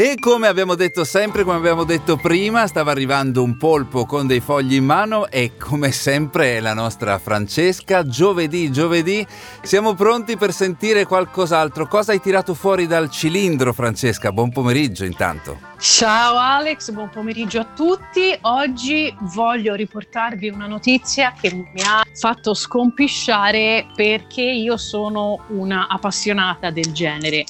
E come abbiamo detto sempre, come abbiamo detto prima, stava arrivando un polpo con dei fogli in mano e come sempre è la nostra Francesca. Giovedì, giovedì, siamo pronti per sentire qualcos'altro. Cosa hai tirato fuori dal cilindro, Francesca? Buon pomeriggio intanto. Ciao Alex, buon pomeriggio a tutti. Oggi voglio riportarvi una notizia che mi ha fatto scompisciare perché io sono una appassionata del genere.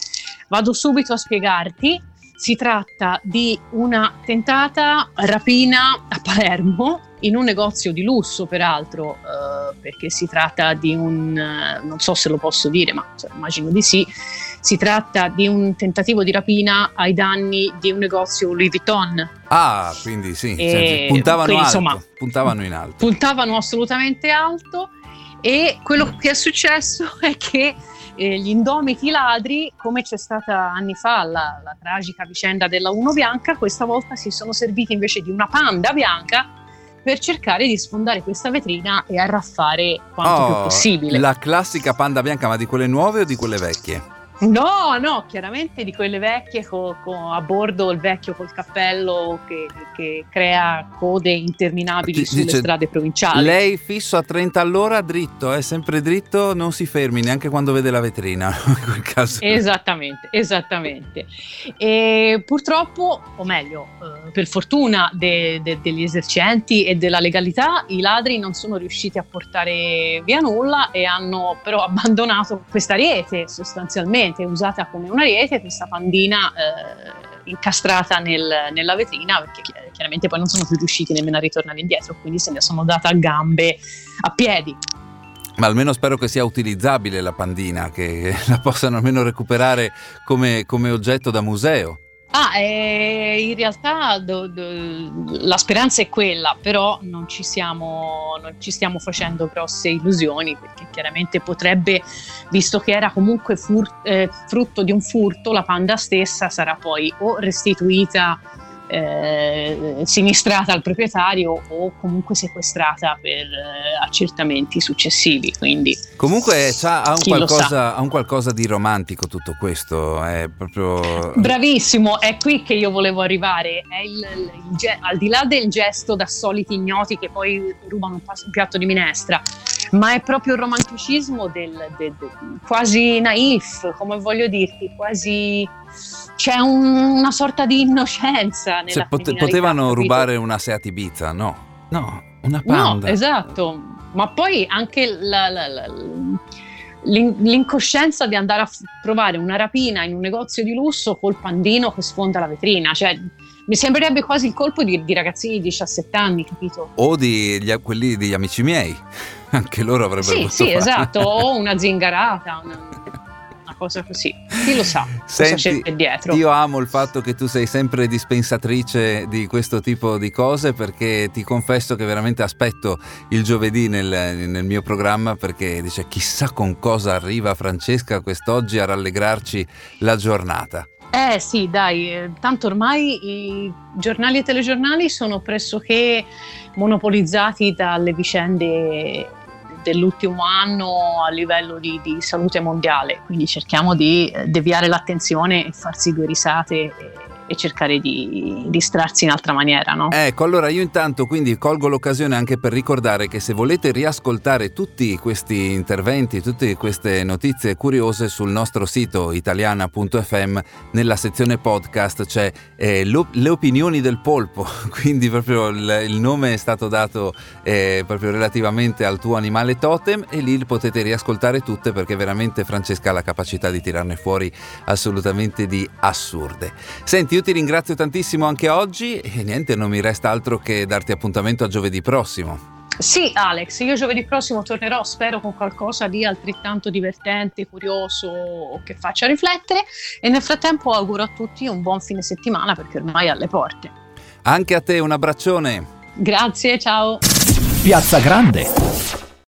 Vado subito a spiegarti. Si tratta di una tentata rapina a Palermo in un negozio di lusso, peraltro, eh, perché si tratta di un, eh, non so se lo posso dire, ma cioè, immagino di sì, si tratta di un tentativo di rapina ai danni di un negozio Louis Vuitton. Ah, quindi sì, e, puntavano, quindi, alto, insomma, puntavano in alto. Puntavano assolutamente alto e quello che è successo è che eh, gli indomiti ladri, come c'è stata anni fa la, la tragica vicenda della Uno Bianca, questa volta si sono serviti invece di una panda bianca per cercare di sfondare questa vetrina e arraffare quanto oh, più possibile. La classica panda bianca, ma di quelle nuove o di quelle vecchie? No, no, chiaramente di quelle vecchie co, co, a bordo il vecchio col cappello che, che crea code interminabili sulle dice, strade provinciali. Lei fisso a 30 all'ora, dritto, è eh, sempre dritto, non si fermi neanche quando vede la vetrina. In quel caso. Esattamente, esattamente. E purtroppo, o meglio, eh, per fortuna de, de, degli esercenti e della legalità, i ladri non sono riusciti a portare via nulla e hanno però abbandonato questa rete sostanzialmente usata come una rete, questa pandina eh, incastrata nel, nella vetrina, perché chiaramente poi non sono più riusciti nemmeno a ritornare indietro, quindi se ne sono data a gambe, a piedi. Ma almeno spero che sia utilizzabile la pandina, che la possano almeno recuperare come, come oggetto da museo. Ah, eh, in realtà do, do, la speranza è quella, però non ci, siamo, non ci stiamo facendo grosse illusioni perché chiaramente potrebbe, visto che era comunque fur, eh, frutto di un furto, la panda stessa sarà poi o restituita eh, sinistrata al proprietario o comunque sequestrata per eh, accertamenti successivi. Quindi, comunque ha un, qualcosa, ha un, qualcosa, di romantico tutto questo. È proprio... Bravissimo, è qui che io volevo arrivare. Il, il, il, al di là del gesto da soliti ignoti che poi rubano un piatto di minestra, ma è proprio il romanticismo del, del, del quasi naif, come voglio dirti, quasi c'è un, una sorta di innocenza nella pot- potevano capito? rubare una Seat Ibiza, no? No, una panda. No, esatto. Ma poi anche la, la, la, l'incoscienza di andare a f- provare una rapina in un negozio di lusso col pandino che sfonda la vetrina, cioè mi sembrerebbe quasi il colpo di, di ragazzini di 17 anni, capito? O di gli, quelli degli amici miei, anche loro avrebbero sì, Sì, fare. esatto, o una zingarata, una cosa così. Chi lo sa Senti, cosa c'è dietro. Io amo il fatto che tu sei sempre dispensatrice di questo tipo di cose perché ti confesso che veramente aspetto il giovedì nel, nel mio programma perché dice chissà con cosa arriva Francesca quest'oggi a rallegrarci la giornata. Eh sì, dai, tanto ormai i giornali e telegiornali sono pressoché monopolizzati dalle vicende dell'ultimo anno a livello di, di, salute mondiale, quindi cerchiamo di eh, deviare l'attenzione e farsi due risate. E, e cercare di distrarsi in altra maniera. No? Ecco, allora io intanto quindi colgo l'occasione anche per ricordare che se volete riascoltare tutti questi interventi, tutte queste notizie curiose sul nostro sito italiana.fm, nella sezione podcast c'è eh, le opinioni del polpo, quindi proprio il, il nome è stato dato eh, proprio relativamente al tuo animale totem e lì potete riascoltare tutte perché veramente Francesca ha la capacità di tirarne fuori assolutamente di assurde. Senti, io ti ringrazio tantissimo anche oggi e niente, non mi resta altro che darti appuntamento a giovedì prossimo. Sì, Alex, io giovedì prossimo tornerò, spero con qualcosa di altrettanto divertente, curioso o che faccia riflettere e nel frattempo auguro a tutti un buon fine settimana perché ormai è alle porte. Anche a te un abbraccione. Grazie, ciao. Piazza Grande.